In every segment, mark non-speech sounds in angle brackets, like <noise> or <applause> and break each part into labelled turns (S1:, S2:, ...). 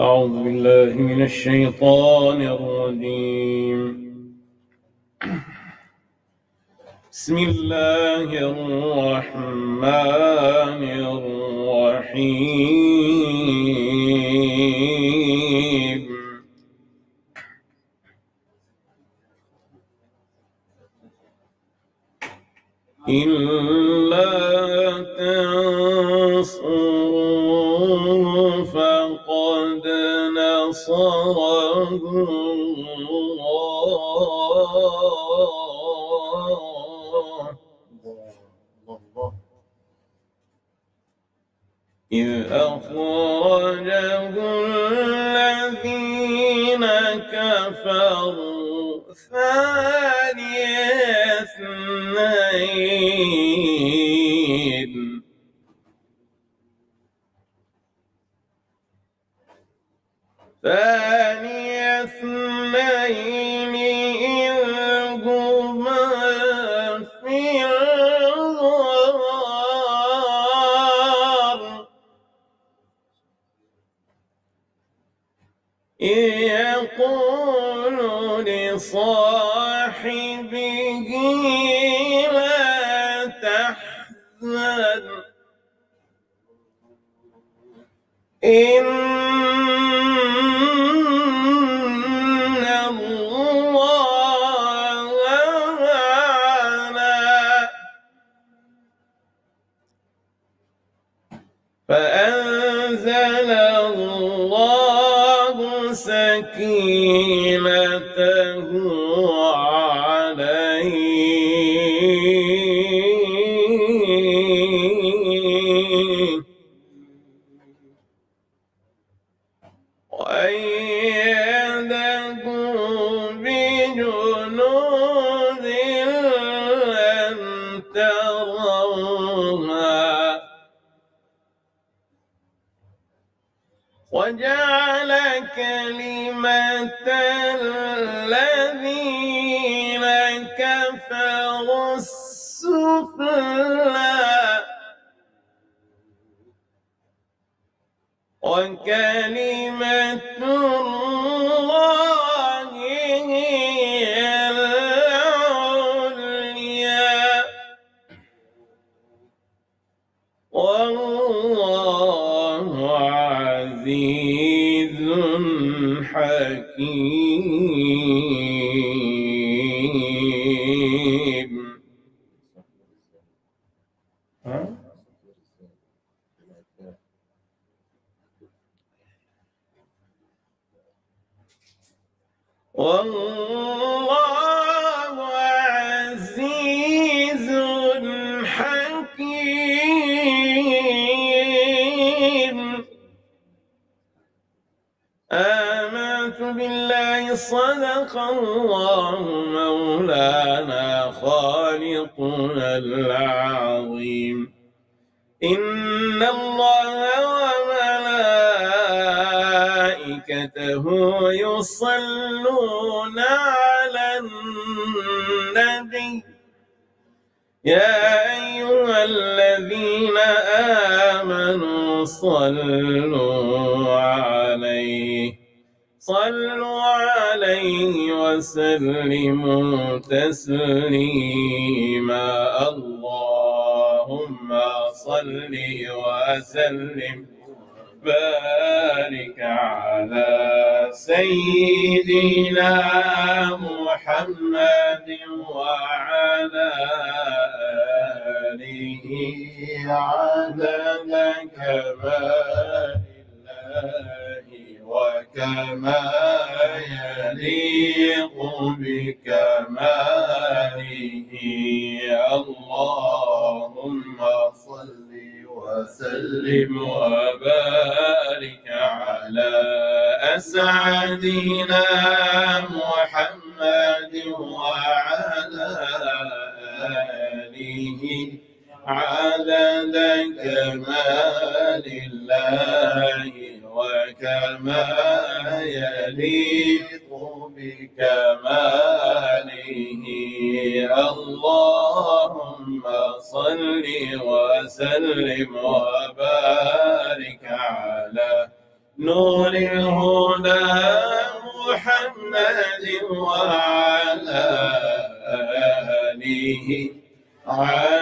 S1: أعوذ بالله من الشيطان الرجيم. بسم الله الرحمن الرحيم. إلا تنصروا نصره الله إذ أخرجه الذين كفروا ثاني اثنين. ثاني اثنين إذ في الغار. يقول لصاحبه لا تحزن. إن وكلمة الله بارك على سيدنا محمد وعلى آله عدد كمال الله وكما يليق بكماله. اللهم صل وسلم سيدنا محمد وعلى آله عدد كمال الله وكما يليق بكماله. اللهم صل وسلم وبارك على نور الهدى محمد وعلى آله. وعلى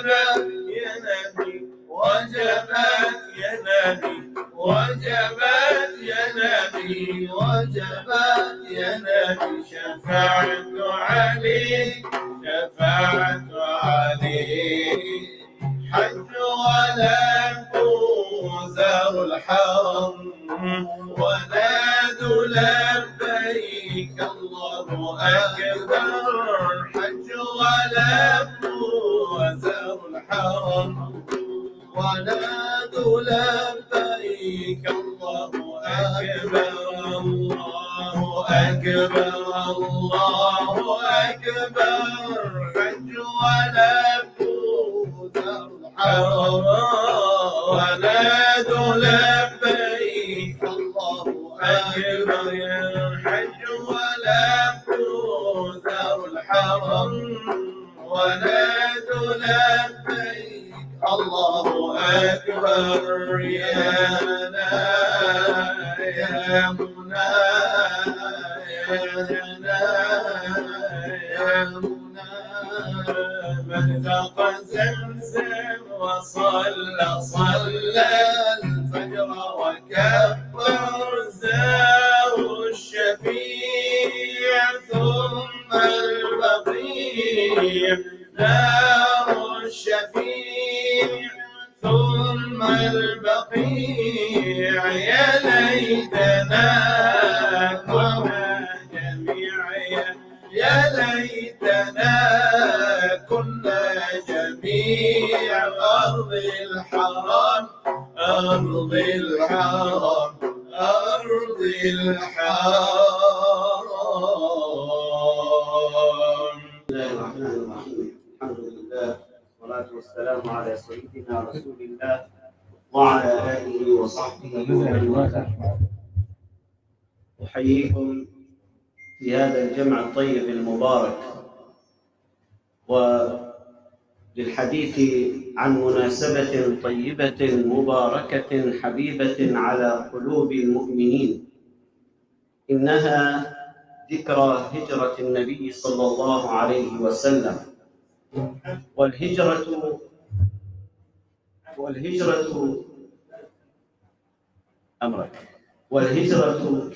S1: وجبت ينامي وجبت ينامي وجبت ينامي وجبت ينامي شفاعة علي شفاعة الله أكبر.
S2: والسلام على سيدنا رسول الله وعلى آله وصحبه ومن والاه أحييكم في هذا الجمع الطيب المبارك. وللحديث عن مناسبة طيبة مباركة حبيبة على قلوب المؤمنين. إنها ذكرى هجرة النبي صلى الله عليه وسلم. والهجرة والهجرة أمرك. والهجرة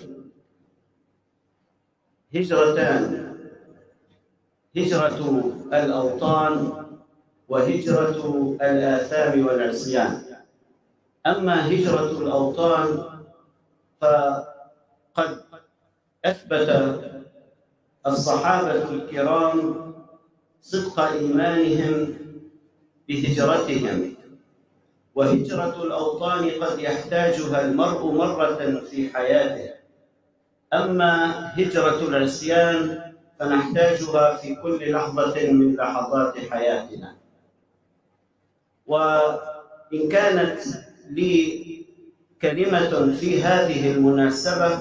S2: هجرتان. هجرة الأوطان وهجرة الآثام والعصيان. أما هجرة الأوطان فقد أثبت الصحابة الكرام صدق إيمانهم بهجرتهم. وهجرة الأوطان قد يحتاجها المرء مرة في حياته. أما هجرة العصيان فنحتاجها في كل لحظة من لحظات حياتنا. وإن كانت لي كلمة في هذه المناسبة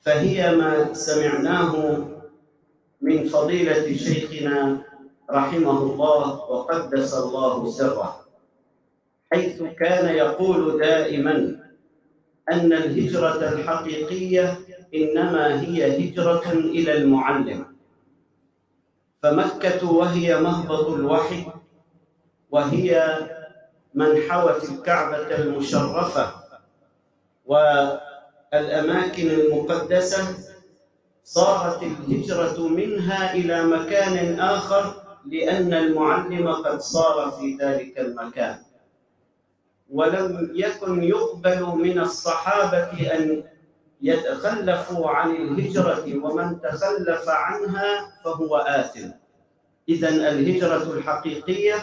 S2: فهي ما سمعناه من فضيلة شيخنا رحمه الله وقدس الله سره. حيث كان يقول دائما أن الهجرة الحقيقية إنما هي هجرة إلى المعلم. فمكة وهي مهبط الوحي وهي من حوت الكعبة المشرفة والأماكن المقدسة صارت الهجرة منها إلى مكان آخر لأن المعلم قد صار في ذلك المكان. ولم يكن يقبل من الصحابة أن يتخلفوا عن الهجرة ومن تخلف عنها فهو آثم. إذا الهجرة الحقيقية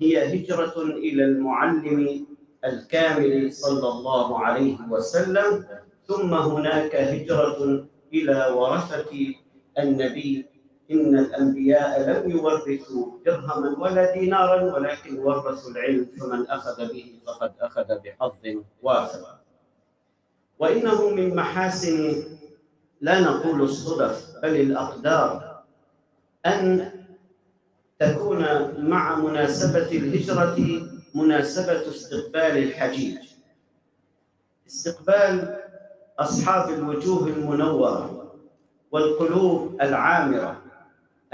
S2: هي هجرة إلى المعلم الكامل صلى الله عليه وسلم ثم هناك هجرة إلى ورثة النبي إن الأنبياء لم يورثوا درهما ولا دينارا ولكن ورثوا العلم فمن أخذ به فقد أخذ بحظ وافر. وإنه من محاسن لا نقول الصدف بل الأقدار أن تكون مع مناسبة الهجرة مناسبة استقبال الحجيج. استقبال أصحاب الوجوه المنورة والقلوب العامرة.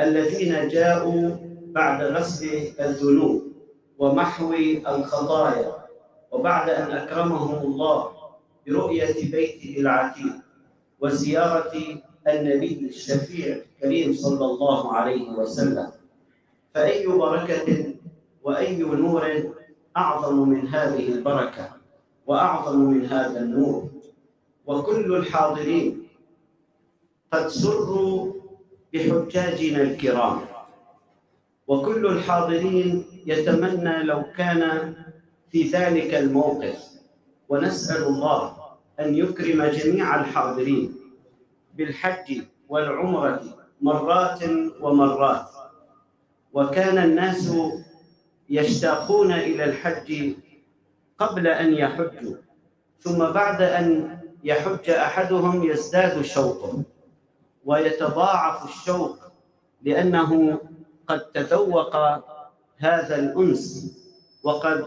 S2: الذين جاءوا بعد غسل الذنوب ومحو الخطايا وبعد أن أكرمهم الله برؤية بيته العتيق وزيارة النبي الشفيع الكريم صلى الله عليه وسلم. فأي بركة وأي نور أعظم من هذه البركة وأعظم من هذا النور؟ وكل الحاضرين قد سروا بحجاجنا الكرام. وكل الحاضرين يتمنى لو كان في ذلك الموقف. ونسأل الله أن يكرم جميع الحاضرين بالحج والعمرة مرات ومرات. وكان الناس يشتاقون إلى الحج قبل أن يحجوا ثم بعد أن يحج أحدهم يزداد شوقه ويتضاعف الشوق لأنه قد تذوق هذا الأنس وقد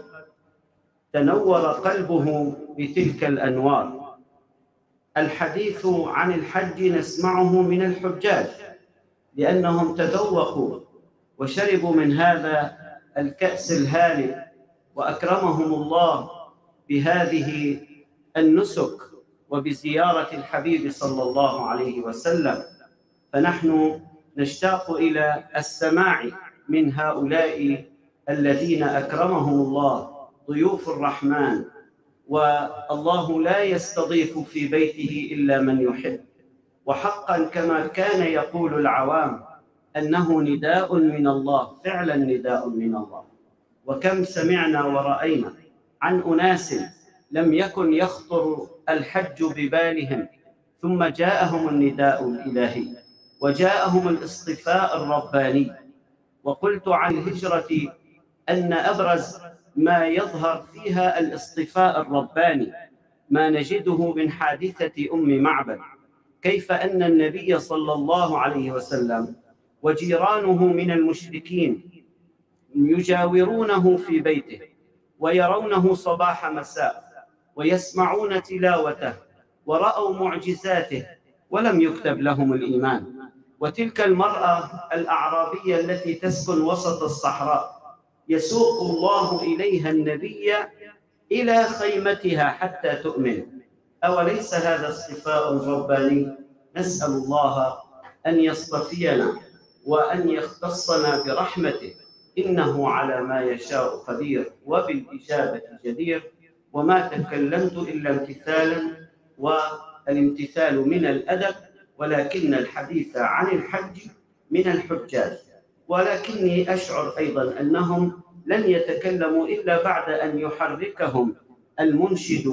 S2: تنور قلبه بتلك الأنوار. الحديث عن الحج نسمعه من الحجاج لأنهم تذوقوا وشربوا من هذا الكأس الهانئ وأكرمهم الله بهذه النسك وبزيارة الحبيب صلى الله عليه وسلم. فنحن نشتاق إلى السماع من هؤلاء الذين أكرمهم الله ضيوف الرحمن. والله لا يستضيف في بيته إلا من يحب. وحقا كما كان يقول العوام أنه نداء من الله فعلا نداء من الله. وكم سمعنا ورأينا عن أناس لم يكن يخطر الحج ببالهم ثم جاءهم النداء الإلهي. وجاءهم الاصطفاء الرباني. وقلت عن الهجرة أن أبرز ما يظهر فيها الاصطفاء الرباني ما نجده من حادثة أم معبد. كيف أن النبي صلى الله عليه وسلم وجيرانه من المشركين يجاورونه في بيته ويرونه صباح مساء ويسمعون تلاوته ورأوا معجزاته ولم يكتب لهم الإيمان. وتلك المرأة الأعرابية التي تسكن وسط الصحراء يسوق الله إليها النبي إلى خيمتها حتى تؤمن. أوليس هذا اصطفاء رباني؟ نسأل الله أن يصطفينا وأن يختصنا برحمته. إنه على ما يشاء قدير وبالإجابة جدير. وما تكلمت إلا امتثالا والامتثال من الأدب. ولكن الحديث عن الحج من الحجاج. ولكني أشعر أيضا أنهم لن يتكلموا إلا بعد أن يحركهم المنشد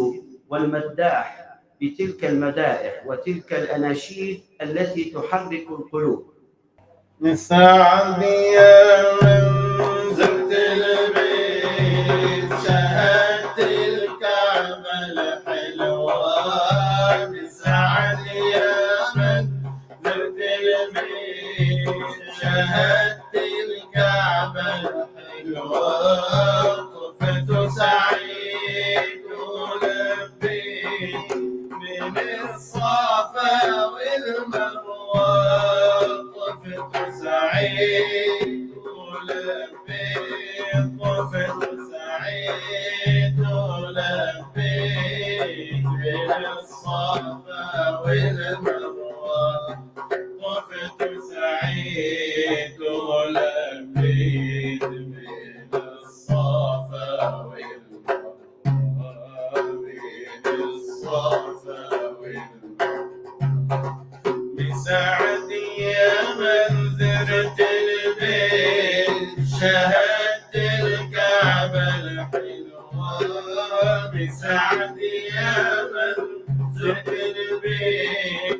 S2: والمداح بتلك المدائح وتلك الأناشيد التي تحرك القلوب.
S1: من يا من زرت شهدت الكعبة الحلوة طفت سعيد ولبيت من الصفا والمروة. طفت سعيد ولبيت من الصفا والمروة من الصفا والمروة بسعد يا من زرت البيت شهدت الكعبة الحلوة. بسعد يا من زرت البيت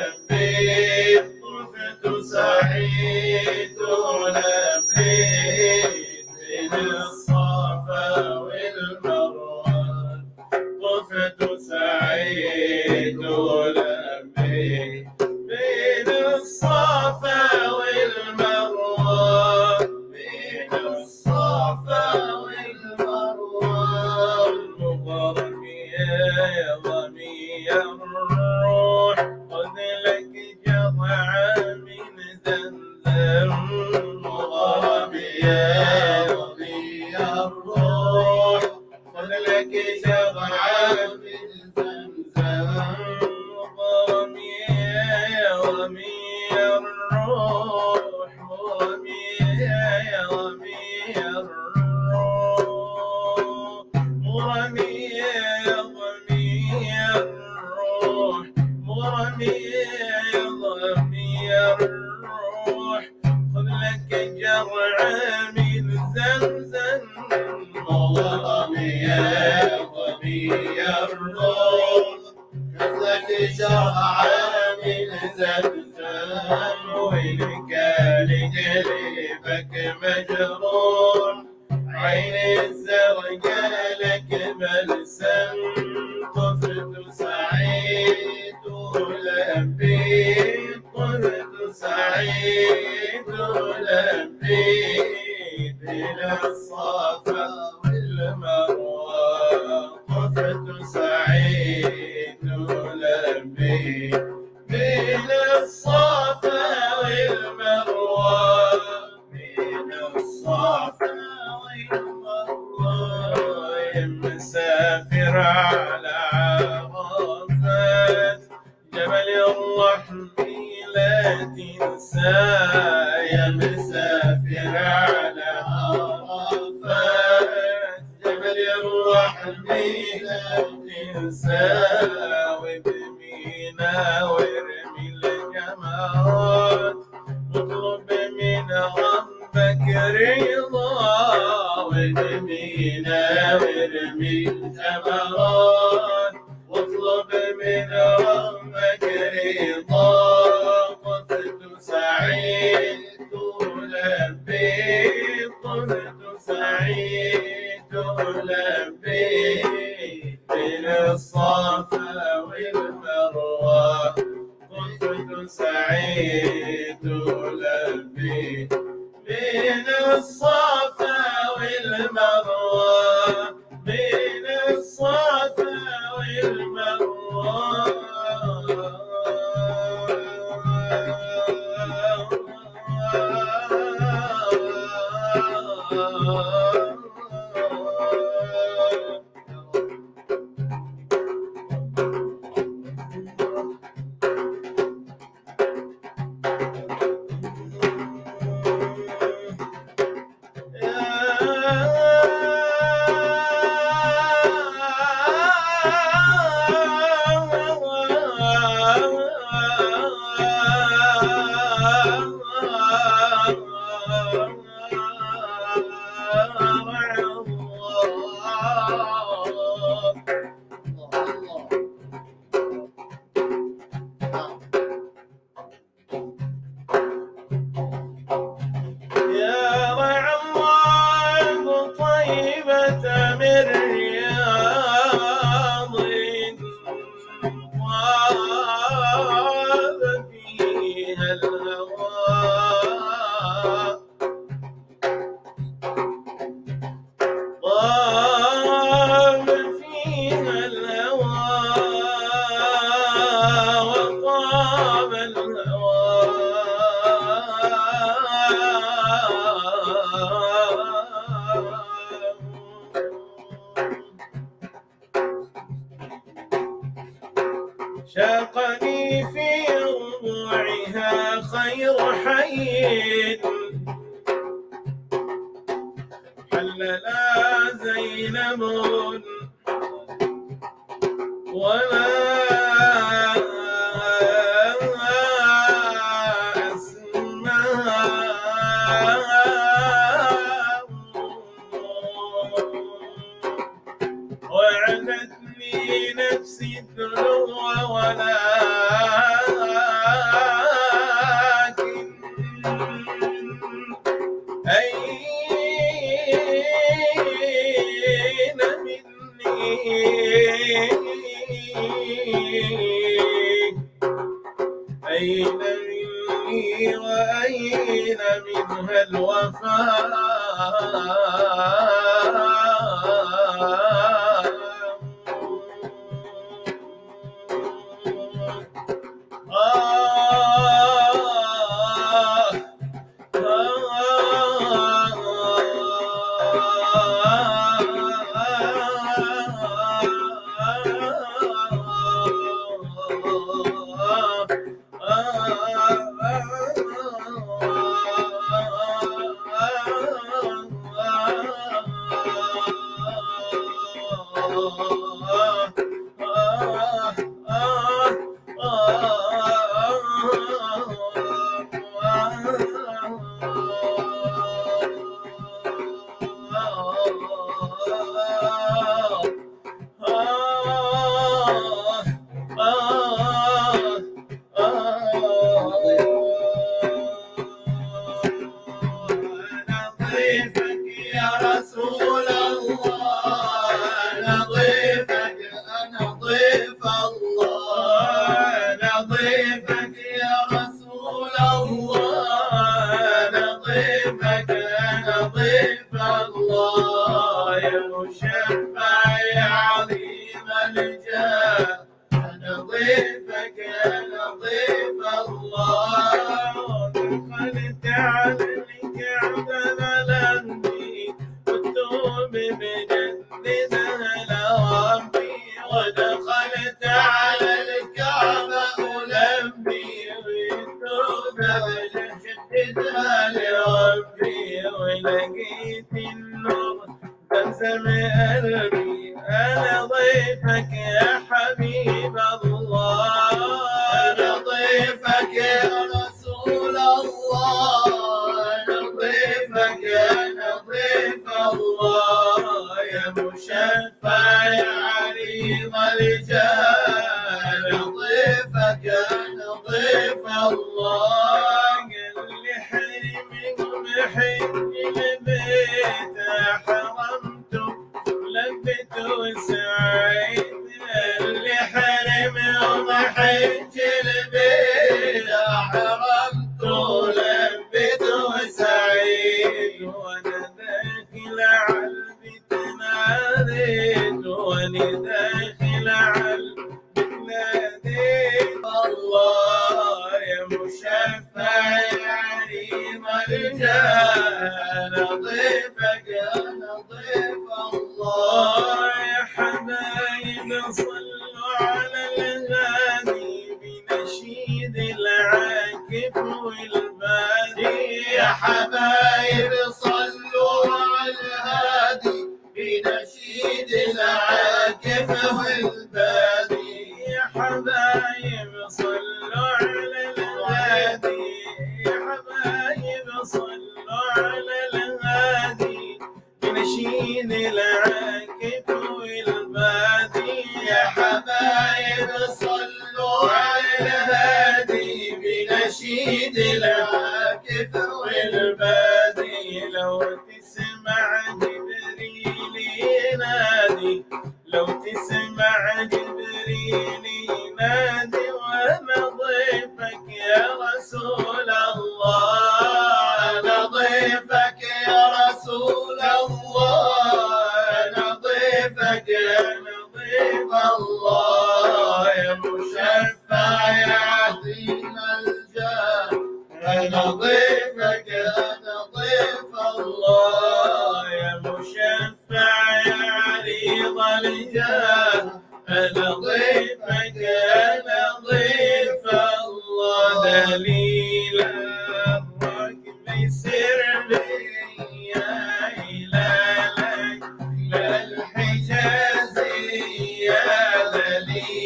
S1: وعدتني نفسي الدنوع ولكن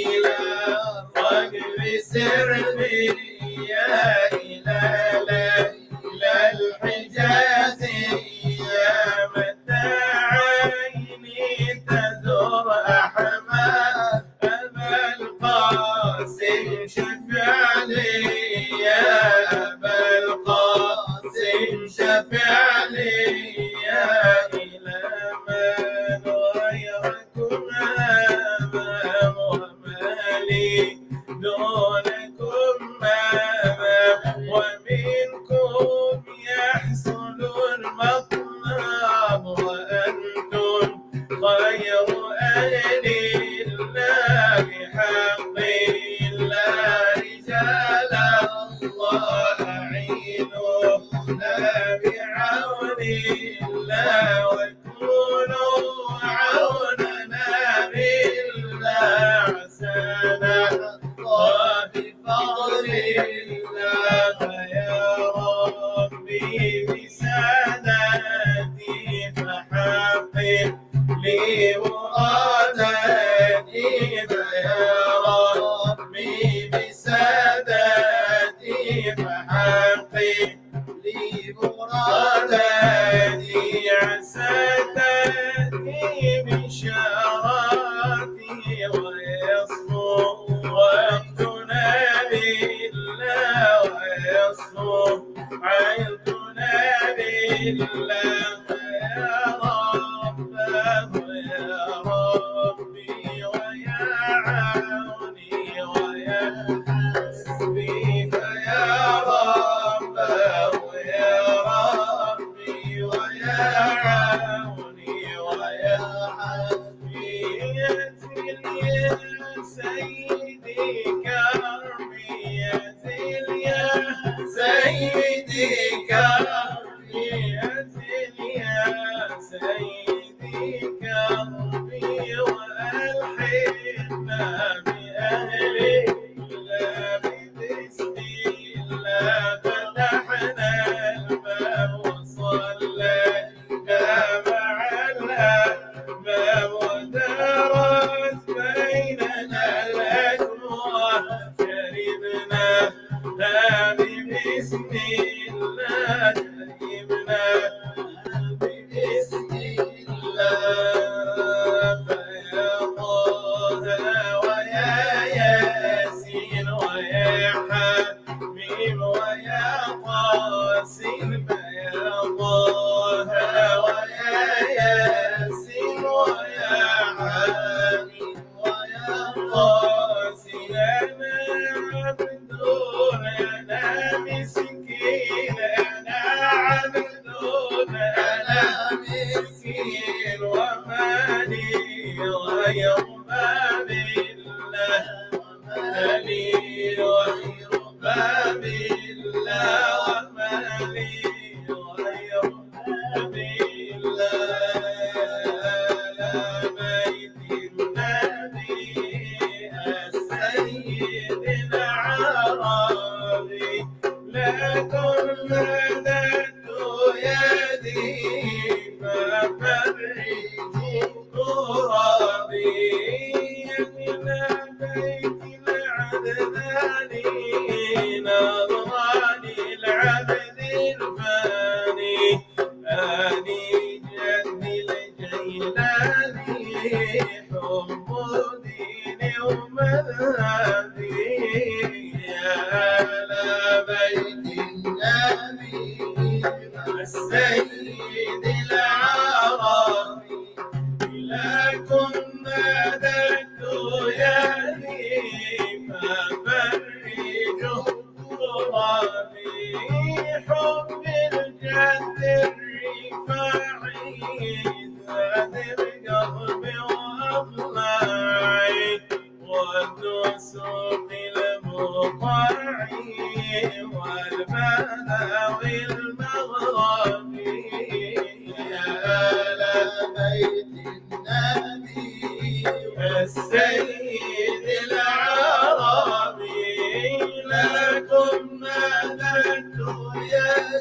S1: دليل الركب سر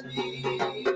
S1: me.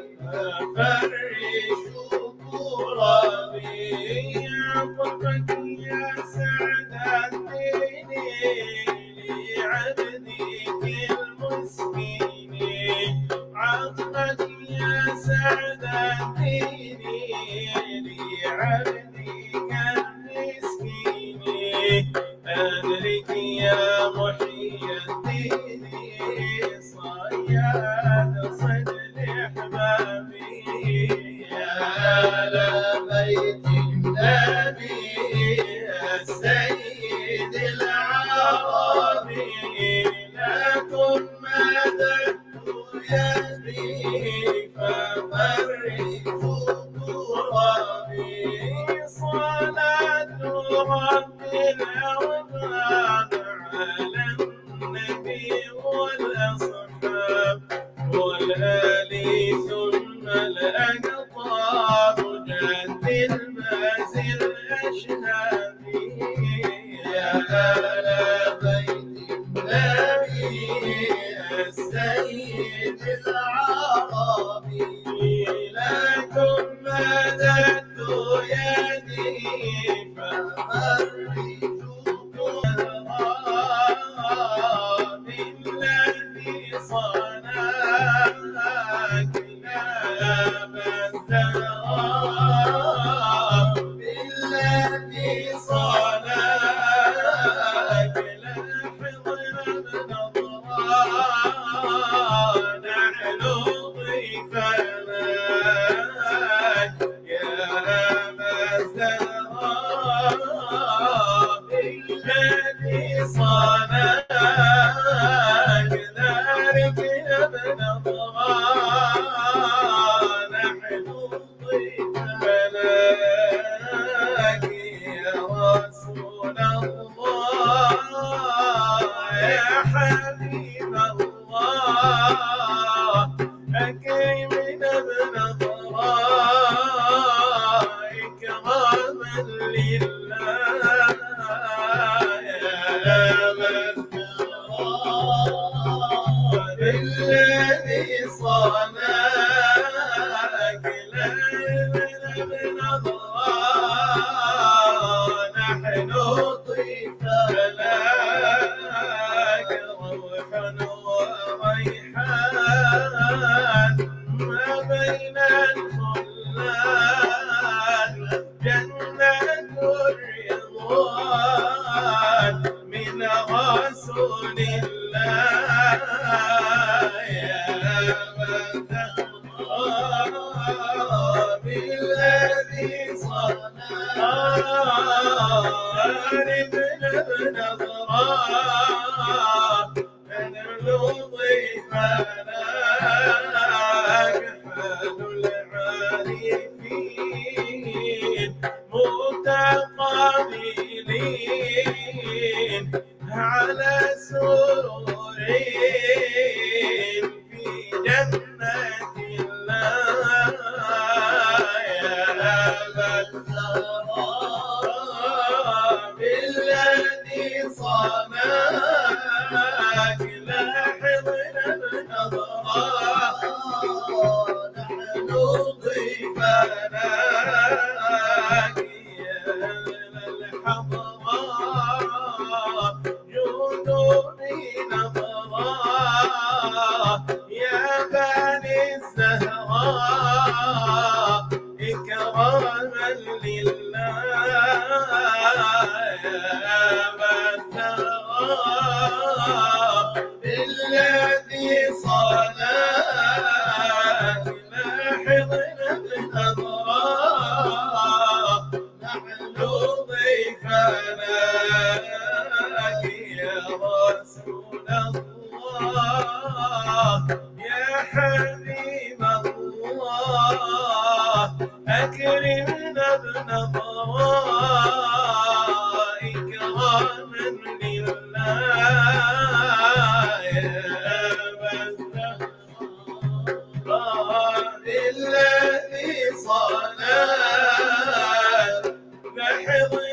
S1: heaven.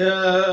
S1: Yeah.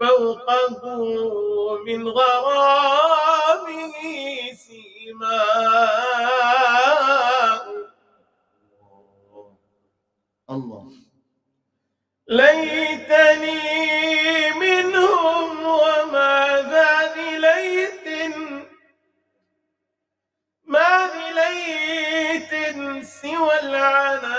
S1: فوقه من غرامه الدماء
S3: الله.
S1: ليتني منهم وما ذا بليت ما بليت سوى العناء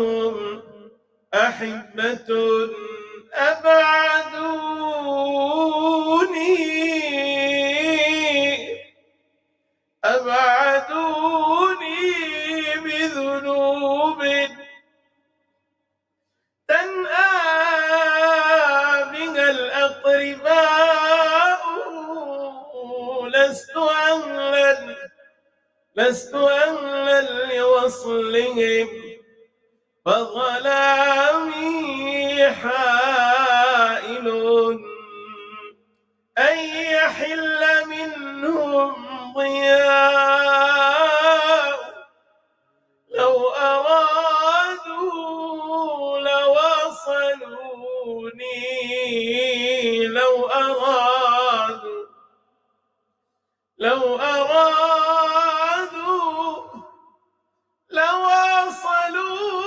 S1: قربتهم أحبة أبعدوني. أبعدوني بذنوب تنأى بها الأقرباء. لست أهلا لست أهلا لوصلهم. فظلامي حائل. أن يحل منهم ضياء. لو أرادوا لواصلوني. لو أرادوا. لو أرادوا لواصلوني.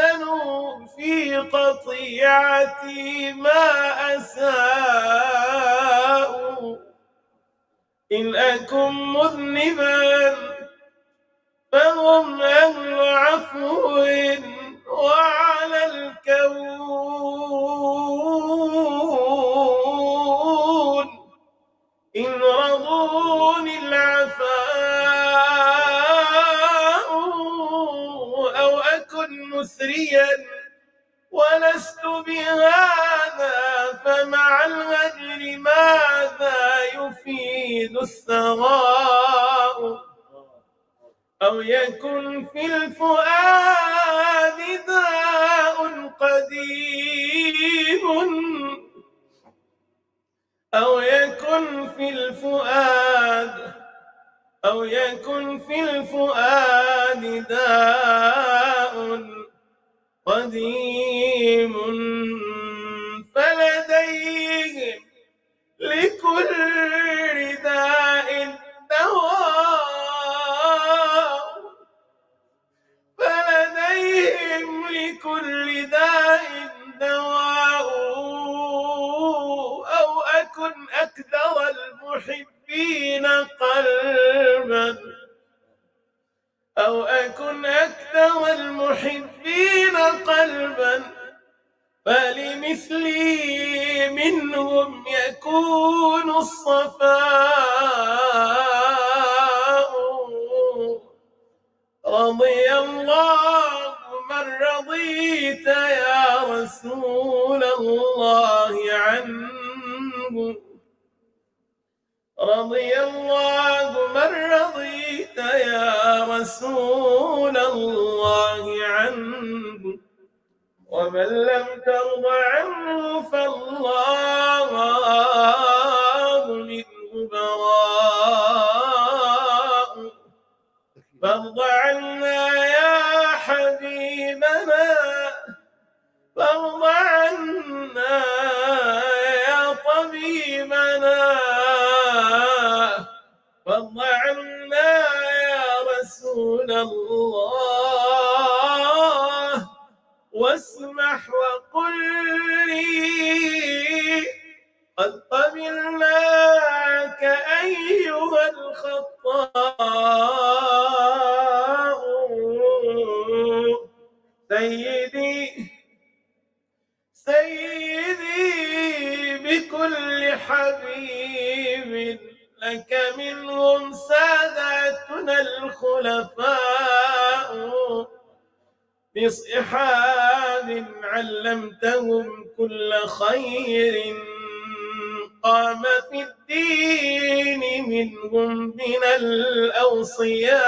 S1: أحسنوا في قطيعتي ما أساءوا إن أكن مذنبا فهم أهل عفو وعلى الكون. إن رضوني مسريا ولست بهذا فمع الهجر ماذا يفيد الثراء؟ أو يكن في الفؤاد داء قديم؟ أو يكن في الفؤاد أو يكن في الفؤاد داء قديم فلديهم لكل داء دواء. فلديهم لكل داء دواء. أو أكن أكثر المحبين قلبا. أو أكن أكثر المحبين قلبا فلمثلي منهم يكون الصفاء. رضي الله من رضيت يا رسول الله عنه. رضي الله من رضيت يا رسول الله عنه ومن لم ترض عنه فالله منه براء. فارض عنا يا حبيبنا. فارض عنا الله. واسمح وقل لي قد قبلناك أيها الخطاء. سيدي سيدي بكل حبيب لك منهم ساداتنا الخلفاء بصحاب علمتهم كل خير قام في الدين منهم من الأوصياء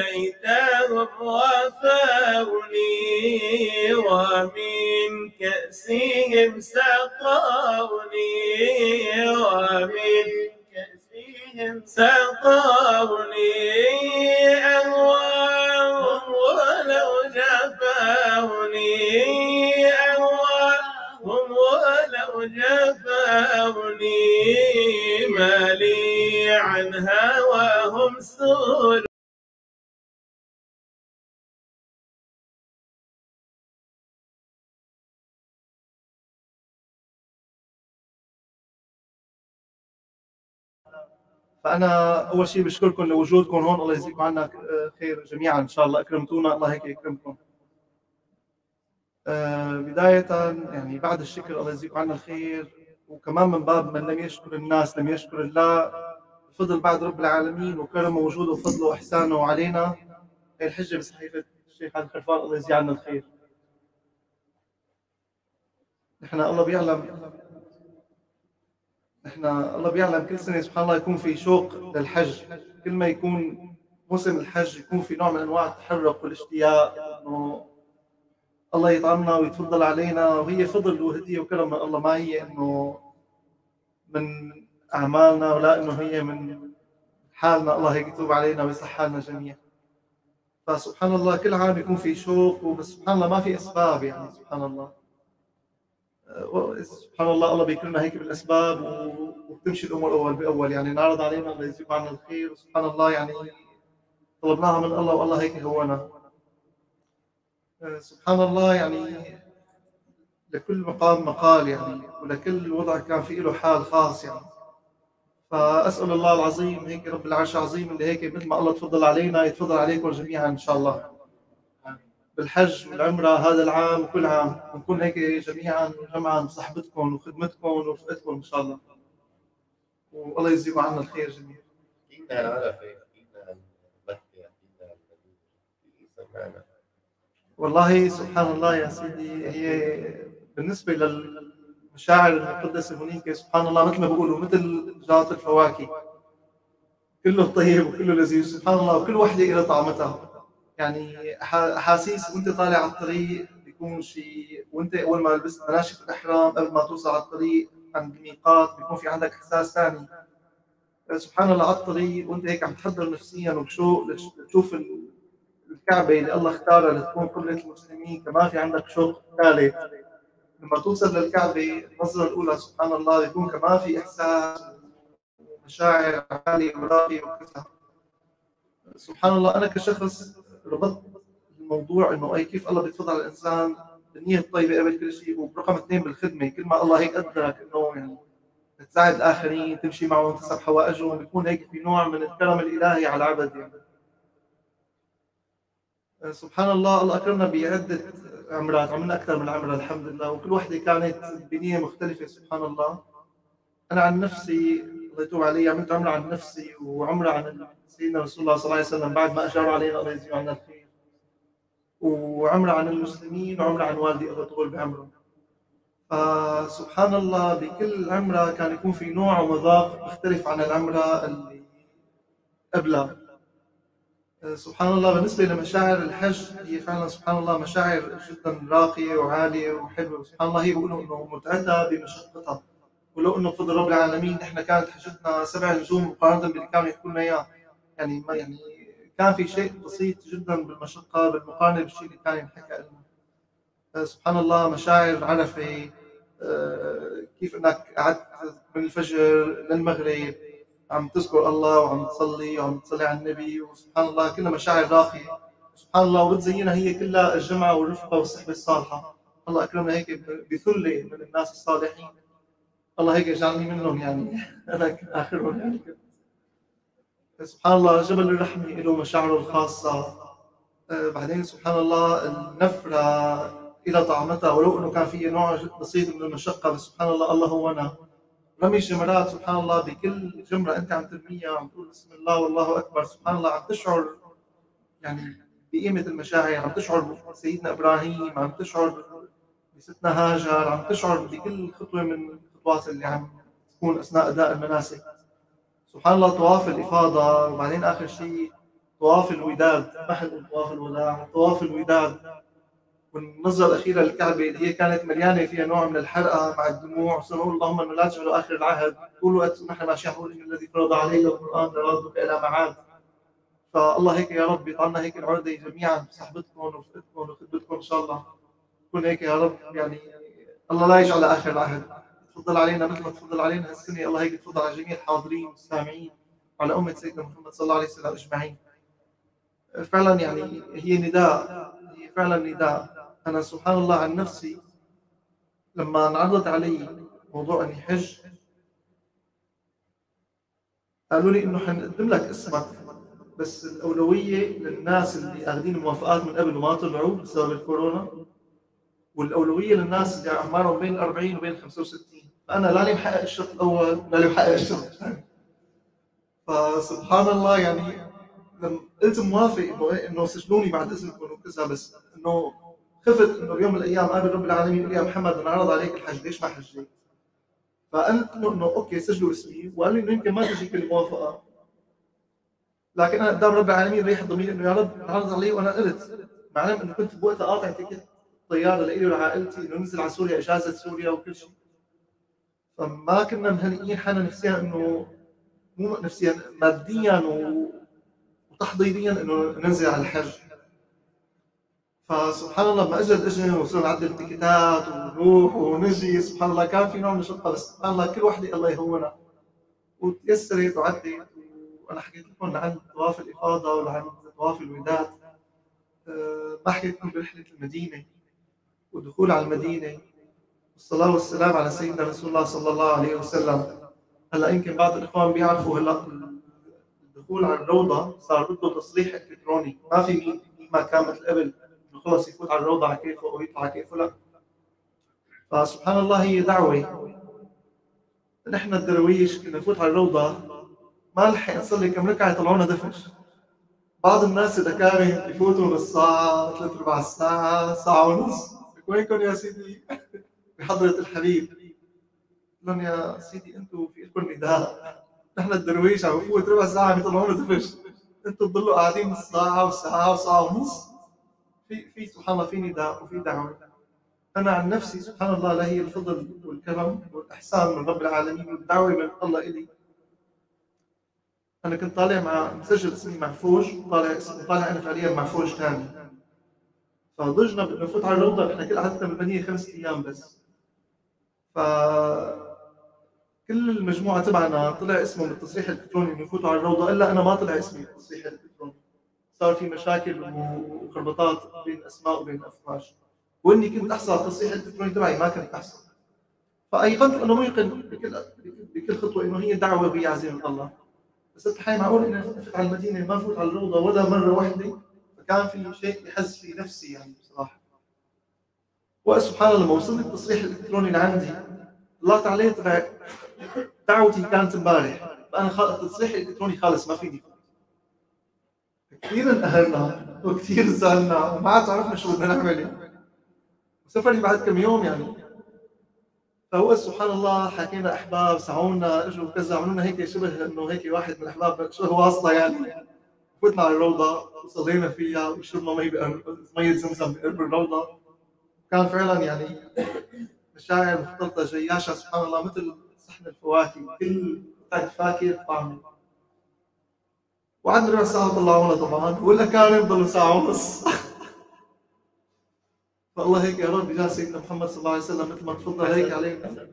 S1: ليتهم وفاوني ومن كأسهم سقوني ومن كأسهم سقوني أهواهم ولو جفاوني أهواهم ولو جفاوني ما لي عن هواهم سؤل
S3: فأنا أول شيء بشكركم لوجودكم هون. الله يجزيكم عنا خير جميعا إن شاء الله. أكرمتونا. الله هيك يكرمكم. آه، بداية يعني بعد الشكر الله يجزيكم عنا الخير. وكمان من باب من لم يشكر الناس لم يشكر الله فضل بعد رب العالمين وكرمه وجوده وفضله وإحسانه علينا. هي الحجة بصحيفة الشيخ علي الخرفان الله يجزيه عنا الخير. نحن الله بيعلم نحن الله بيعلم كل سنة سبحان الله يكون في شوق للحج. كل ما يكون موسم الحج يكون في نوع من أنواع التحرك والاشتياق إنه الله يطعمنا ويتفضل علينا. وهي فضل وهدية وكرم من الله ما هي إنه من أعمالنا ولا إنه هي من حالنا. الله هيك يتوب علينا ويصح حالنا جميعا. فسبحان الله كل عام يكون في شوق وبس سبحان الله ما في أسباب يعني سبحان الله. سبحان الله الله بيكرمنا هيك بالأسباب وبتمشي الأمور أول بأول. يعني نعرض علينا الله يجزيكم عنا الخير وسبحان الله يعني طلبناها من الله والله هيك هونا سبحان الله يعني لكل مقام مقال يعني ولكل وضع كان في له حال خاص يعني. فأسأل الله العظيم هيك رب العرش العظيم اللي هيك مثل ما الله تفضل علينا يتفضل عليكم جميعا إن شاء الله. بالحج والعمرة هذا العام وكل عام. نكون هيك جميعا جمعا بصحبتكم وخدمتكم ورفقتكم إن شاء الله. والله يجزيكم عنا الخير جميعا.
S4: إنا على خير إنا المكة إنا سمعنا
S3: والله سبحان الله يا سيدي هي بالنسبة للمشاعر المقدسة هنيك سبحان الله مثل ما بيقولوا مثل جات الفواكه. كله طيب وكله لذيذ سبحان الله وكل وحدة إلى طعمتها. يعني أحاسيس وأنت طالع على الطريق بيكون شيء وأنت أول ما لبست مناشف الإحرام قبل ما توصل على الطريق عند الميقات بيكون في عندك إحساس ثاني. سبحان الله على الطريق وأنت هيك عم تحضر نفسيا وبشوق تشوف الكعبة اللي الله اختارها لتكون قبلة المسلمين كمان في عندك شوق ثالث. لما توصل للكعبة النظرة الأولى سبحان الله يكون كمان في إحساس ومشاعر عالية وراقية وكذا. سبحان الله أنا كشخص ربطت الموضوع إنه أي كيف الله بيتفضل على الإنسان النية الطيبة قبل كل شيء ورقم اثنين بالخدمة كل ما الله هيك قدرك إنه يعني تساعد الآخرين تمشي معهم تسب حوائجهم بيكون هيك في نوع من الكرم الإلهي على العبد يعني. سبحان الله الله أكرمنا بعدة عمرات عملنا أكثر من عمرة الحمد لله. وكل وحدة كانت بنية مختلفة سبحان الله. أنا عن نفسي يتوب علي عملت عمرة عن نفسي وعمرة عن سيدنا رسول الله صلى الله عليه وسلم بعد ما اشاروا علينا الله يجزيهم عنا الخير وعمرة عن المسلمين وعمرة عن والدي الله يطول بعمره. فسبحان الله بكل عمرة كان يكون في نوع ومذاق مختلف عن العمرة اللي قبلها. سبحان الله بالنسبة لمشاعر الحج هي فعلا سبحان الله مشاعر جدا راقية وعالية وحلوة. سبحان الله هي بيقولوا إنه متعتها بمشقتها. ولو إنه بفضل رب العالمين إحنا كانت حجتنا سبع نجوم مقارنة باللي كانوا يحكوا لنا إياه. يعني ما يعني كان في شيء بسيط جدا بالمشقة بالمقارنة بالشيء اللي كان ينحكى لنا سبحان الله مشاعر عرفة آه، كيف إنك قعدت من الفجر للمغرب عم تذكر الله وعم تصلي وعم تصلي على النبي وسبحان الله كلها مشاعر راقية. سبحان الله وبتزينها هي كلها الجمعة والرفقة والصحبة الصالحة. الله أكرمنا هيك بثلة من الناس الصالحين. الله هيك يجعلني منهم يعني. أنا آخرهم يعني سبحان الله جبل الرحمة له مشاعره الخاصة. آه، بعدين سبحان الله النفرة إلى طعمتها ولو أنه كان فيها نوع بسيط من المشقة بس سبحان الله الله هو أنا. رمي الجمرات سبحان الله بكل جمرة أنت عم ترميها وعم تقول بسم الله والله أكبر. سبحان الله عم تشعر يعني بقيمة المشاعر. عم تشعر بسيدنا إبراهيم عم تشعر بستنا هاجر عم تشعر بكل خطوة من الخطوات اللي عم تكون أثناء أداء المناسك. سبحان الله طواف الإفاضة وبعدين آخر شيء طواف الوداد. ما حد طواف الوداع طواف الوداد. والنظرة الأخيرة للكعبة اللي هي كانت مليانة فيها نوع من الحرقة مع الدموع. وصلوا اللهم أنه لا تجعلوا آخر العهد. قولوا نحن ماشيين إن الذي فرض عليك القرآن لردك إلى معاد. فالله هيك يا رب يطعنا هيك العرضة جميعا. بصحبتكم ورفقتكم وخدمتكم إن شاء الله. يكون هيك يا رب يعني الله لا يجعل آخر العهد تفضل علينا مثل ما تفضل علينا هالسنة. الله هيك تفضل على جميع الحاضرين والسامعين وعلى أمة سيدنا محمد صلى الله عليه وسلم أجمعين. فعلا يعني هي نداء هي فعلا نداء. أنا سبحان الله عن نفسي لما انعرضت علي موضوع إني حج قالوا لي إنه حنقدم لك اسمك بس الأولوية للناس اللي أخذين موافقات من قبل وما طلعوا بسبب الكورونا. والأولوية للناس اللي أعمارهم بين 40 وبين 65 فأنا لا لي محقق الشرط الأول ولا لي محقق الشرط. الثاني فسبحان الله يعني لما قلت موافق إنه إنه سجنوني بعد إذنكم وكذا بس إنه خفت إنه بيوم من الأيام قابل رب العالمين يقول يا محمد أنا عرض عليك الحج ليش ما حجيت؟ فقلت له إنه okay سجلوا اسمي. وقال لي إنه يمكن ما تجيك الموافقة. لكن أنا قدام رب العالمين ريح ضميري إنه يا رب عرض علي وأنا قلت. مع إنه كنت بوقتها قاطع ticket. طياره لإلي ولعائلتي إنه ننزل على سوريا إجازة سوريا وكل شيء. فما كنا مهنئين حالنا نفسيا إنه مو نفسيا ماديا وتحضيريا إنه ننزل على الحج. فسبحان الله لما اجى الاجن وصرنا نعدل التيكيتات ونروح ونجي. سبحان الله كان في نوع من الشقه بس سبحان الله كل وحدة الله يهونها وتيسرت وعدت. وأنا حكيت لكم عن طواف الإفاضة وعن طواف الوداد. أه ما حكيت لكم برحله المدينة. والدخول على المدينة. والصلاة والسلام على سيدنا رسول الله صلى الله عليه وسلم. هلأ يمكن بعض الإخوان بيعرفوا هلأ الدخول على الروضة صار بده تصريح إلكتروني. ما في مين ما كان مثل قبل خلص يفوت على الروضة على كيفه ويطلع على كيفه لأ. فسبحان الله هي دعوة. نحن الدرويش كنا نفوت على الروضة ما لحق نصلي كم ركعة يطلعونا دفش. بعض الناس إذا كانوا يفوتوا نص ساعة ثلاث ارباع ساعة ساعة ونص وينكم يا سيدي؟ بحضره الحبيب. لهم يا سيدي أنتم في لكم نداء. نحن الدرويش عم بفوت ربع ساعة بيطلعونا دفش. أنتم تضلوا قاعدين نص ساعه وساعه وساعه ونص. في في سبحان الله في نداء وفي دعوة. أنا عن نفسي سبحان الله لهي الفضل والكرم والإحسان من رب العالمين والدعوة من الله إلي. أنا كنت طالع مع مسجل اسمي مع فوج طالع اسمي طالع أنا فعليا مع فوج ثاني فضجنا بدنا نفوت على الروضة. إحنا كل عددنا بالمدينة خمس أيام بس. ف كل المجموعة تبعنا طلع اسمهم بالتصريح الإلكتروني إنه يفوتوا على الروضة. إلا أنا ما طلع اسمي بالتصريح الإلكتروني. صار في مشاكل وخربطات بين أسماء وبين افواج وإني كنت أحصل على التصحيح الإلكتروني تبعي ما كنت أحصل. فايقنت انه موقن بكل بكل خطوة إنه هي دعوة وهي عزيمه الله. بس الحين معقول اني افوت على المدينة ما افوت على الروضة ولا مرة واحدة فكان في شيء يحز في نفسي يعني بصراحة. وسبحان الله لما وصل التصريح الإلكتروني لعندي طلعت عليه طلع دعوتي كانت امبارح. فأنا التصريح الإلكتروني خالص ما فيني كثير انقهرنا وكثير زعلنا وما عاد عرفنا شو بدنا نعمل. سفري بعد كم يوم يعني. فهو سبحان الله حكينا أحباب سعونا إجوا كذا عملوا هيك شبه إنه هيك واحد من الاحباب شبه واسطه يعني. فتنا على الروضة وصلينا فيها وشربنا مي مي زمزم بقرب الروضة. كان فعلا يعني مشاعر مختلطة جياشه سبحان الله مثل صحن الفواكه. كل قطعه فاكهه طعمه ربع ساعة طلعونا طبعا. ولا كان يفضلوا ساعة ونص. <laughs> فالله هيك يا رب بجاه سيدنا محمد صلى الله عليه وسلم مثل ما تفضل هيك علينا.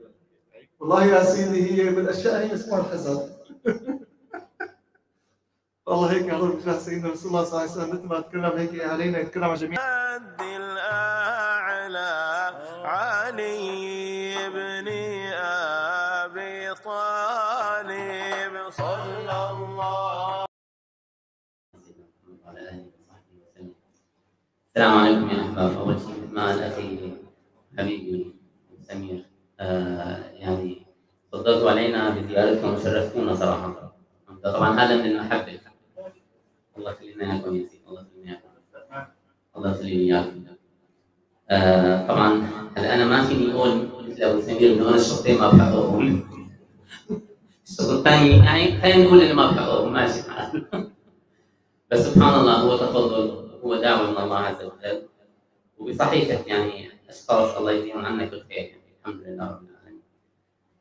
S3: والله يا سيدي هي من الأشياء هي اسمها الحزن. <laughs> الله هيك يا رب بجاه سيدنا رسول الله صلى الله عليه وسلم مثل ما تكرم هيك علينا يتكرم على جميع
S1: الأعلى علي بن أبي طالب صلى الله.
S5: السلام عليكم يا أحباب، أول شيء مثل ما قال أخي حبيبي سمير آه يعني فضلتوا علينا بزيارتكم وشرفتونا صراحة. طبعا هذا من المحبة. الله يخلينا إياكم يا سيدي، الله يخلينا إياكم. الله يخليني إياكم. آه طبعا هلا أنا ما فيني أقول مثل أبو سمير إنه أنا الشغلتين ما بحققهم. الشغل الثاني يعني خلينا نقول إنه ما بحققهم ماشي. بس سبحان الله هو تفضل هو دعوة من الله عز وجل وبصحيفة يعني أشخاص الله يجزيهم عنا كل خير يعني الحمد لله رب العالمين.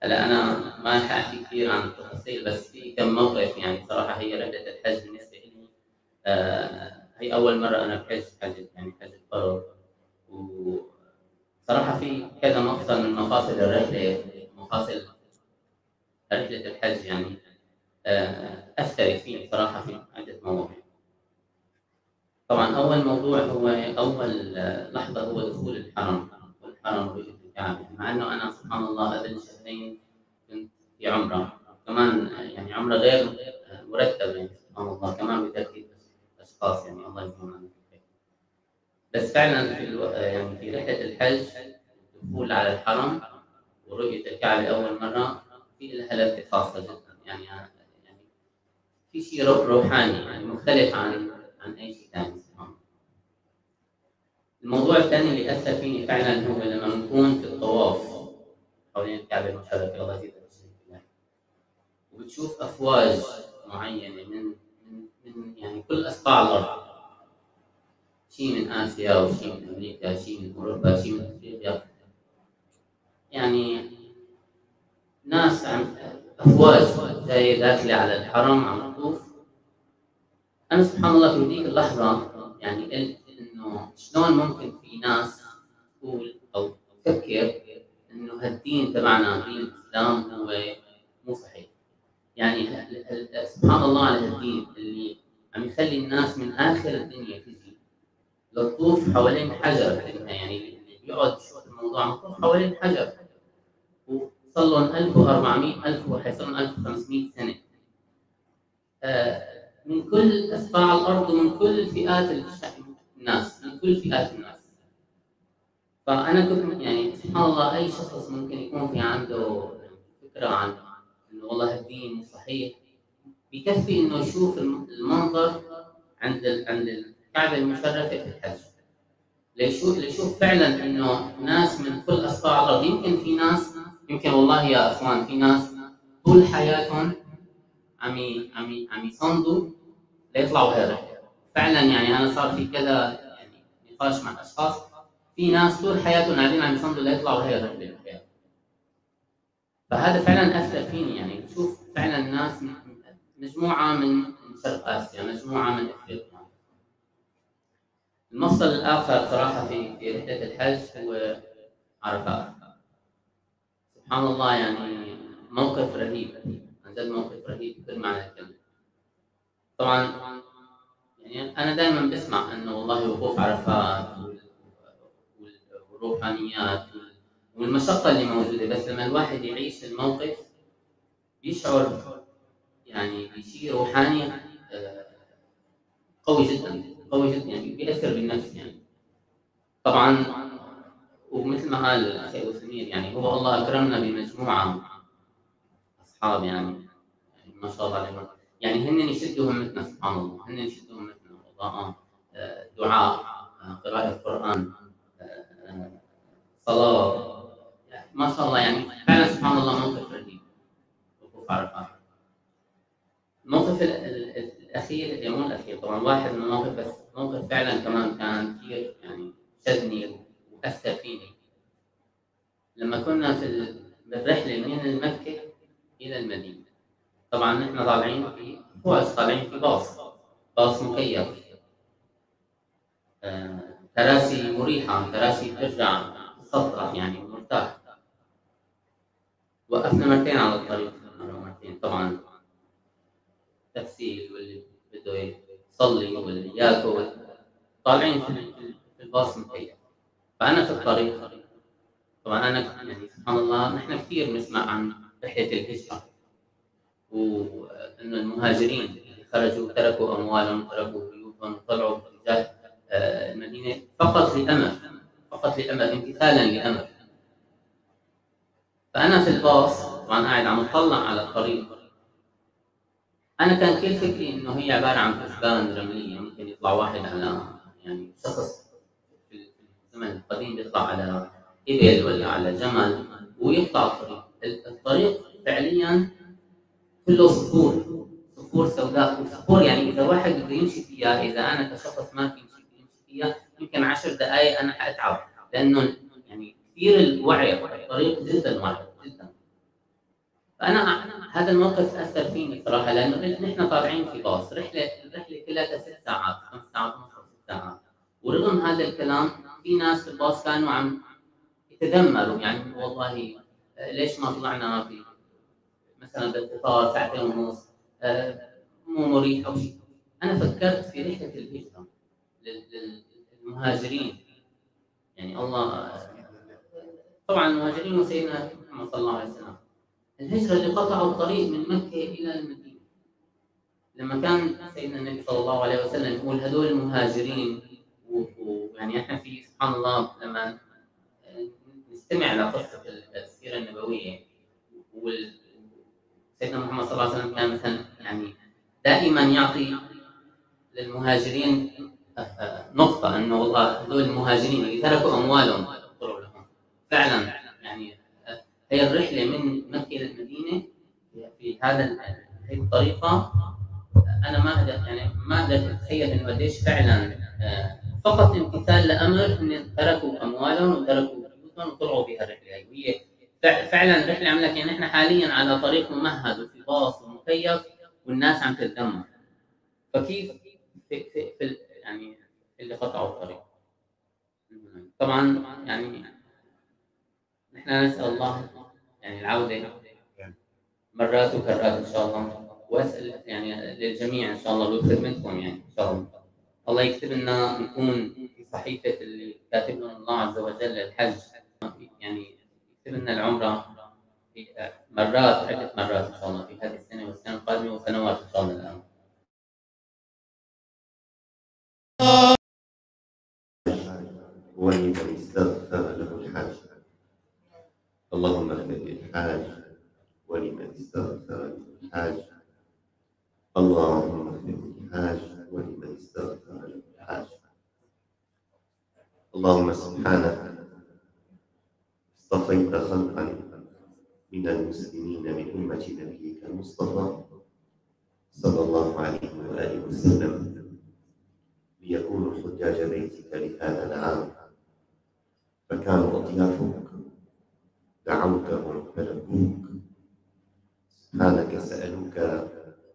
S5: هلا أنا ما رح أحكي كثير عن التفاصيل بس في كم موقف يعني صراحة هي رحلة الحج آه هي أول مرة أنا بحج حج يعني حج الفرض وصراحة في كذا مفصل من مفاصل الرحلة مفاصل رحلة الحج يعني آه أثرت فيني صراحة في عدة مواضيع. طبعا أول موضوع هو أول لحظة هو دخول الحرم والحرم رؤيه الكعبة. مع إنه أنا سبحان الله قبل شهرين كنت في عمرة. كمان يعني عمرة غير مرتبة يعني سبحان الله. كمان بترتيب أشخاص يعني الله يجزيهم عنا الخير بس فعلا في ألو... يعني في رحلة الحج الدخول على الحرم ورؤية الكعبة اول مرة في لها لفة خاصة جدا. يعني يعني في شيء روحاني يعني مختلف عن عن أي شيء ثاني. الموضوع الثاني اللي أثر فيني فعلا هو لما نكون في الطواف حوالين الكعبة المشرفه الله يزيد الله وبتشوف أفواج معينة من يعني كل اصقاع الأرض. شيء من آسيا وشيء من أمريكا شيء من أوروبا شيء من أفريقيا. يعني ناس عم أفواج جاية داخلة على الحرم عم تطوف أنا سبحان الله في هذيك اللحظة يعني قلت إنه شلون ممكن في ناس تقول أو تفكر إنه هالدين تبعنا دين الإسلام هو مو صحيح. يعني سبحان الله على هالدين اللي عم يخلي الناس من آخر الدنيا تجي لتطوف حوالين حجر يعني اللي بيقعد الموضوع عم حوالين حجر وصار لهم 1400 1000 وحيصيرون 1500 سنة. آه من كل اصقاع الأرض ومن كل فئات الناس من كل فئات الناس. فأنا كنت يعني سبحان الله أي شخص ممكن يكون في عنده فكرة عن انه والله الدين صحيح. بكفي إنه يشوف المنظر عند عند الكعبة المشرفة في الحج. ليشوف ليشوف فعلا إنه ناس من كل اصقاع الأرض يمكن في ناس يمكن والله يا إخوان في ناس طول حياتهم عم عم عم يصندوا ليطلعوا هذا. فعلا يعني أنا صار في كذا يعني نقاش مع اشخاص في ناس طول حياتهم قاعدين عم يصندوا ليطلعوا الرحله بالحياة فهذا فعلا أثر فيني. يعني بشوف فعلا ناس مجموعة من شرق اسيا مجموعة من إفريقيا. المفصل الآخر صراحة في في رحلة الحج هو عرفات. سبحان الله يعني موقف رهيب عن جد موقف رهيب بكل معنى الكلمة طبعا يعني أنا دائما بسمع إنه والله وقوف عرفات والروحانيات والمشقة اللي موجودة بس لما الواحد يعيش الموقف بيشعر يعني بشيء روحاني آه، قوي جدا قوي جدا يعني بيأثر بالنفس يعني. طبعا ومثل ما قال الأخ أبو سمير يعني هو الله أكرمنا بمجموعة أصحاب يعني يعني ما شاء الله عليهم. يعني هن يشدوا همتنا سبحان الله هن يشدوا همتنا قضاء آه، دعاء آه، قراءة قرآن صلاة ما شاء الله يعني فعلا سبحان الله موقف رهيب. وقوف عرفات الموقف ال- ال- ال- الأخير اللي مو الأخير. طبعا واحد من المواقف بس موقف فعلا كمان كان كثير يعني شدني وأثر فيني. لما كنا في ال- بالرحلة من مكة إلى المدينة. طبعا نحن طالعين في فوج طالعين في باص باص مكيف. آه، كراسي مريحة كراسي بترجع تسطح يعني مرتاح. وقفنا مرتين على الطريق. مرة مرتين طبعا تغسيل واللي بده يصلي واللي ياكل طالعين في الباص مكيف. فأنا في الطريق. طبعا أنا يعني سبحان الله نحن كثير بنسمع عن رحلة الهجرة. وإنه المهاجرين اللي خرجوا تركوا أموالهم تركوا بيوتهم وطلعوا باتجاه المدينة فقط لأمل فقط لأمل امتثالا لأمل. فأنا في الباص طبعا قاعد عم أطلع على الطريق أنا كان كل فكري إنه هي عبارة عن كثبان رملية ممكن يطلع واحد على يعني شخص في الزمن القديم بيطلع على إبل ولا على جمل ويقطع الطريق. الطريق فعليا كله صخور صخور سوداء وصخور يعني إذا واحد بده يمشي فيها إذا أنا كشخص ما في يمشي فيها يمكن عشر دقائق أنا حأتعب لأنه كثير الوعي الطريق جدا واعي جدا فأنا هذا الموقف أثر فيني صراحة لأنه نحن طالعين في باص رحلة الرحله كلها ست ساعات خمس ساعات ونص ست ساعات ورغم هذا الكلام في ناس في الباص كانوا عم يتذمروا يعني والله آه، ليش ما طلعنا في مثلا بالقطار ساعتين ونص؟ آه، مو مريح أو شيء. أنا فكرت في رحلة الهجرة لل- لل- للمهاجرين. يعني الله طبعا المهاجرين وسيدنا محمد صلى الله عليه وسلم. الهجرة اللي قطعوا الطريق من مكة إلى المدينة. لما كان سيدنا النبي صلى الله عليه وسلم يقول هذول المهاجرين ويعني إحنا في سبحان الله لما نستمع لقصه السيرة النبوية وال سيدنا محمد صلى الله عليه وسلم كان مثلا يعني دائما يعطي للمهاجرين آه، نقطة إنه والله هذول المهاجرين اللي تركوا أموالهم طلعوا لهم فعلا يعني هي الرحلة من مكة إلى المدينة في- هذا هذه الطريقة. آه، أنا ما أقدر يعني ما أقدر أتخيل إنه قديش فعلا فقط امتثال لأمر إن تركوا أموالهم وتركوا بيوتهم وطلعوا بها الرحلة. هي وهي فع- فعلا الرحله عم لك يعني إحنا حاليا على طريق ممهد وفي باص ومكيف والناس عم تتدمر فكيف في, في, في يعني اللي قطعوا الطريق؟ طبعا يعني نحن نسأل الله يعني العودة مرات وكرات إن شاء الله. وأسأل يعني للجميع إن شاء الله ويكتب منكم يعني إن شاء الله. الله يكتب لنا نكون في صحيفة اللي كاتب لنا الله عز وجل الحج. يعني يكتب لنا العمرة في مرات عدة مرات إن شاء الله في هذه السنة والسنة القادمة وسنوات إن شاء الله الآن.
S4: ولمن استغفر اللهم اغفر للحاج ولمن استغفر الحاج اللهم اغفر للحاج ولمن استغفر الحاج اللهم سبحانك. اصطفيت خلقا من المسلمين من أمة نبيك المصطفى صلى الله عليه وآله وسلم. ليكونوا حجاج بيتك لهذا العام. فكانوا أضيافك دعوتهم فلبوك سبحانك سألوك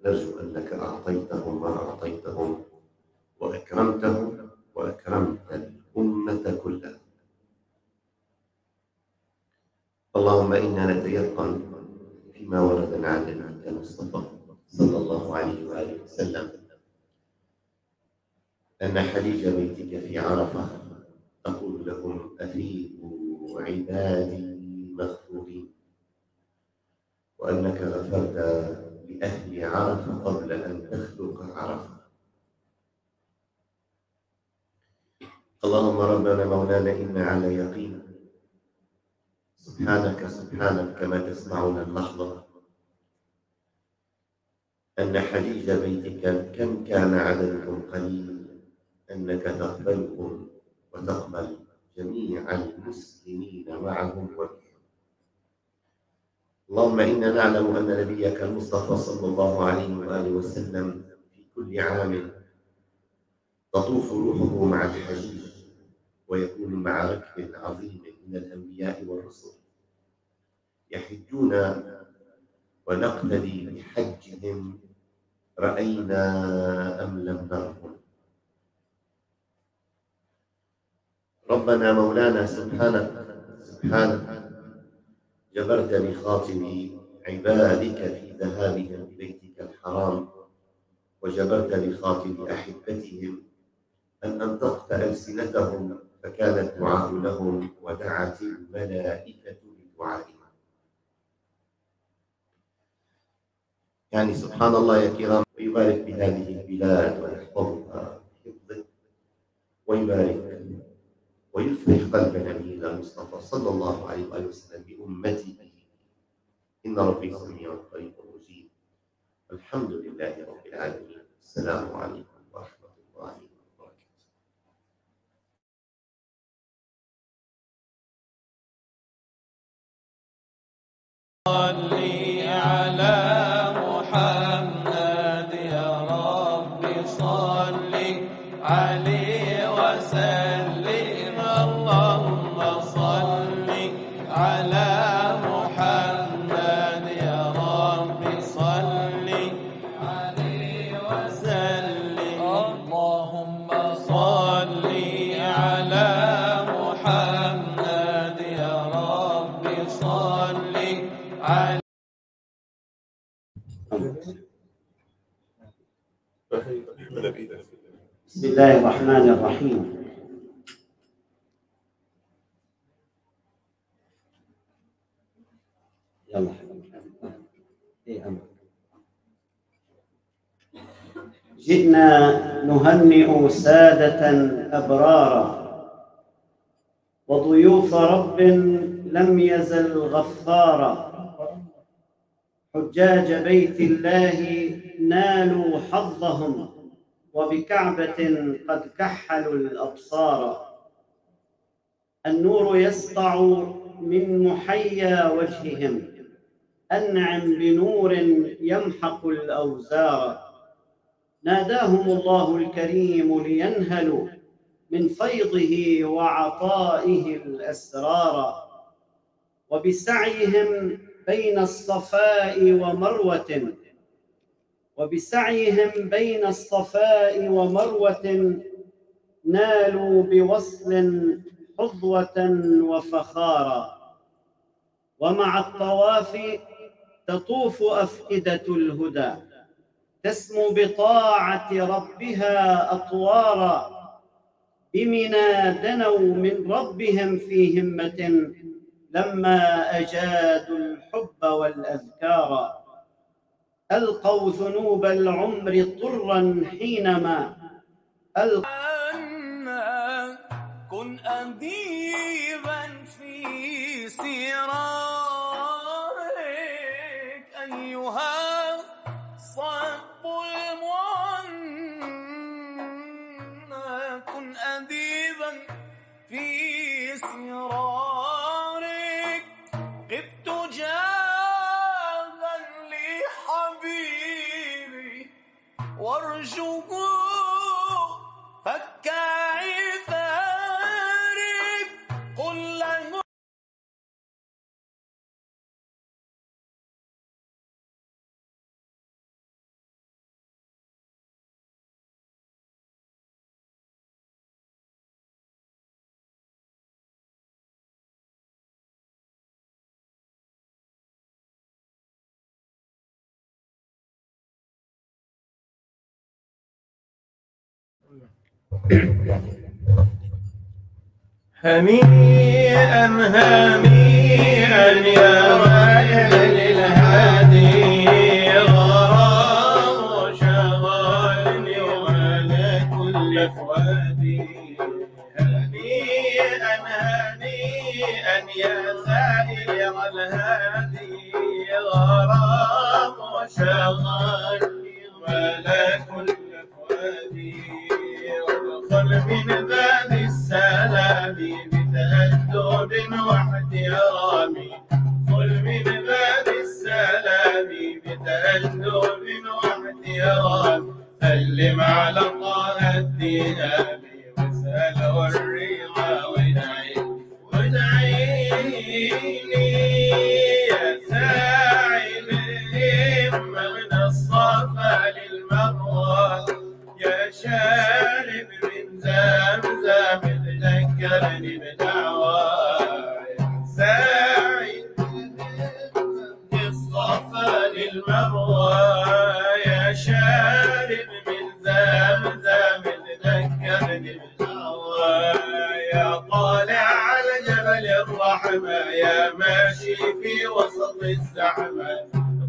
S4: نرجو أنك أعطيتهم ما أعطيتهم وأكرمتهم وأكرمت الأمة كلها. اللهم إنا نتيقن فيما ورد عن نبيك المصطفى صلى الله عليه وآله وسلم. أن حجيج بيتك في عرفة أقول لهم أفيدوا عبادي. مغفورين وأنك غفرت لأهل عرفة قبل أن تخلق عرفة. اللهم ربنا مولانا إنا على يقين. سبحانك سبحانك كما تسمعون اللحظة أن حجيج بيتك كم كان عددهم قليل أنك تقبلهم وتقبل جميع المسلمين معهم. وبهم اللهم إنا نعلم أن نبيك المصطفى صلى الله عليه وآله وسلم في كل عام تطوف روحه مع الحجيج ويكون مع ركب عظيم من الأنبياء والرسل. يحجون ونقتدي بحجهم رأينا أم لم نرهم ربنا مولانا سبحانك سبحانك. جبرت بخاطر عبادك في ذهابهم إليتك الحرام وجبرت بخاطر أحبتهم أن أنطقت ألسنتهم فكان الدعاء لهم ودعت الملائكة بدعائهم. يعني سبحان الله يا كرام ويبارك بهذه البلاد ويحفظها ويبارك ويفرح قلب نبينا المصطفى صلى الله عليه وآله وسلم بأمته إن ربي سميع قريب مجيب. الحمد لله رب العالمين. السلام عليكم ورحمة الله وبركاته.
S1: صلي على
S2: الله الرحمن الرحيم. يلا. إيه. جئنا نهنئ سادة أبرارا وضيوف رب لم يزل غفارا. حجاج بيت الله نالوا حظهم. وبكعبة قد كحلوا الأبصار. النور يسطع من محيا وجههم. أنعم بنور يمحق الأوزار. ناداهم الله الكريم لينهلوا من فيضه وعطائه الأسرار. وبسعيهم بين الصفاء ومروة وبسعيهم بين الصفاء ومروة نالوا بوصل حظوة وفخارا. ومع الطواف تطوف أفئدة الهدى. تسمو بطاعة ربها أطوارا. بمنى دنوا من ربهم في همة لما أجادوا الحب والأذكار. ألقوا ذنوب العمر طرا حينما ألقوا
S1: كن أديبا هنيئا هنيئا يا ويل الهادي غرام شغال وعلى كل فؤادي. هنيئا هنيئا يا سائل الهادي غرام شغال وعلى كل السلام بتأدب واحترامي قل من باب السلام بتأدب واحترام سلم على طه الدهام واسأله الرضا وادعي وادعيني يا ساعي الهمة من الصفا للمروة. يا شارب من زمزم تذكرني بدعوى يا ساعي الصفا للمروة يا شارب من زمزم تذكرني بدعوى يا طالع على جبل الرحمة يا ماشي في وسط الزحمة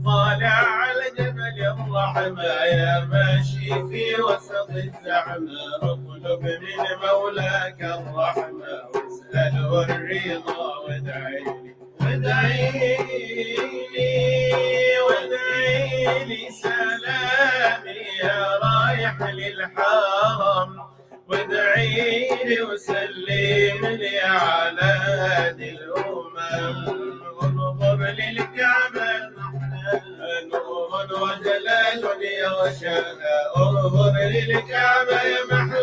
S1: طالع على جبل الرحمة يا ماشي في وسط الزحمة يغشاها انظر للكعبة يا محلاها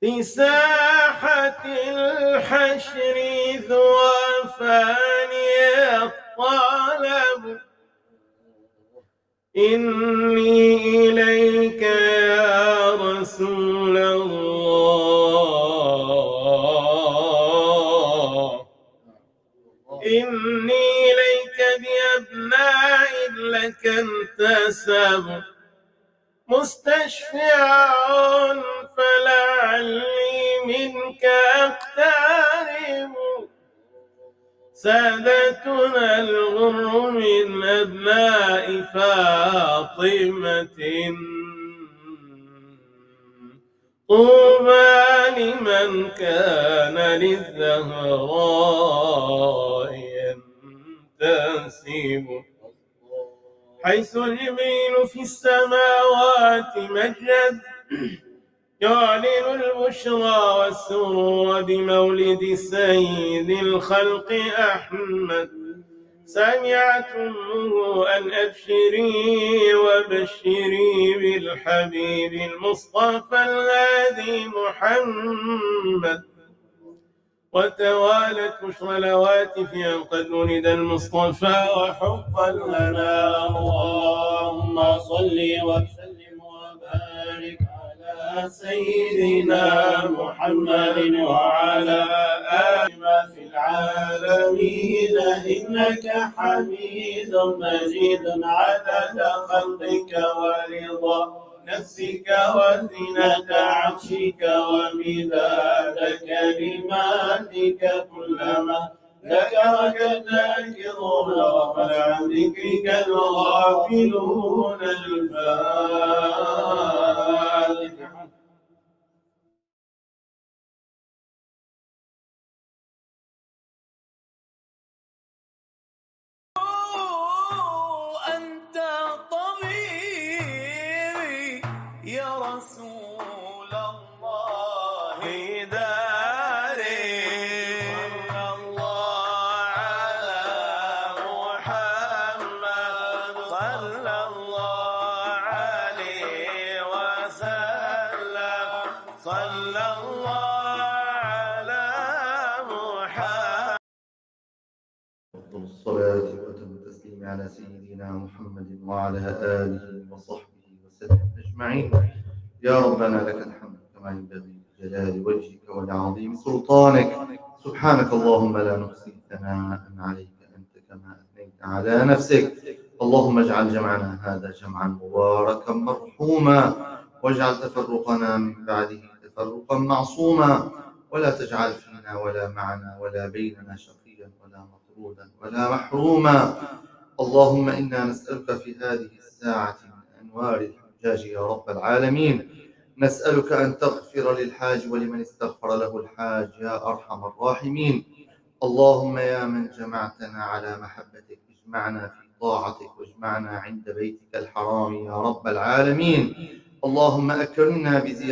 S1: في ساحة الحشر ذو فاني الطلب إني إليك يا رسول الله. إني إليك بأبناء لك انتسب. مستشفع فلعلي منك أقترب. سادتنا الغر من أبناء فاطمة. طوبى لمن كان للزهراء ينتسب. حيث جبريل في السماوات مجد يعلن البشرى والسرور بمولد سيد الخلق أحمد. سمعت أمه أن أبشري وبشري بالحبيب المصطفى الهادي محمد. وتوالت بشرى أن قد ولد المصطفى وحقا لنا. اللهم صل وسلم وبارك على سيدنا محمد وعلى آله في العالمين. إنك حميد مجيد عدد خلقك ورضا. نفسك وزنة عرشك ومداد كلماتك كلما ذكرك الذاكرون وغفل عن ذكرك الغافلون الفاتحة
S6: وعلى آله وصحبه وسلم أجمعين. يا ربنا لك الحمد كما ينبغي لجلال وجهك ولعظيم سلطانك. سبحانك اللهم لا نحصي ثناء عليك أنت كما أثنيت على نفسك. اللهم اجعل جمعنا هذا جمعا مباركا مرحوما. واجعل تفرقنا من بعده تفرقا معصوما. ولا تجعل فينا ولا معنا ولا بيننا شقيا ولا مطرودا ولا محروما. اللهم إنا نسألك في هذه الساعة من أنوار الحجاج يا رب العالمين. نسألك أن تغفر للحاج ولمن استغفر له الحاج يا أرحم الراحمين. اللهم يا من جمعتنا على محبتك اجمعنا في طاعتك واجمعنا عند بيتك الحرام يا رب العالمين. اللهم أكرمنا بزيادة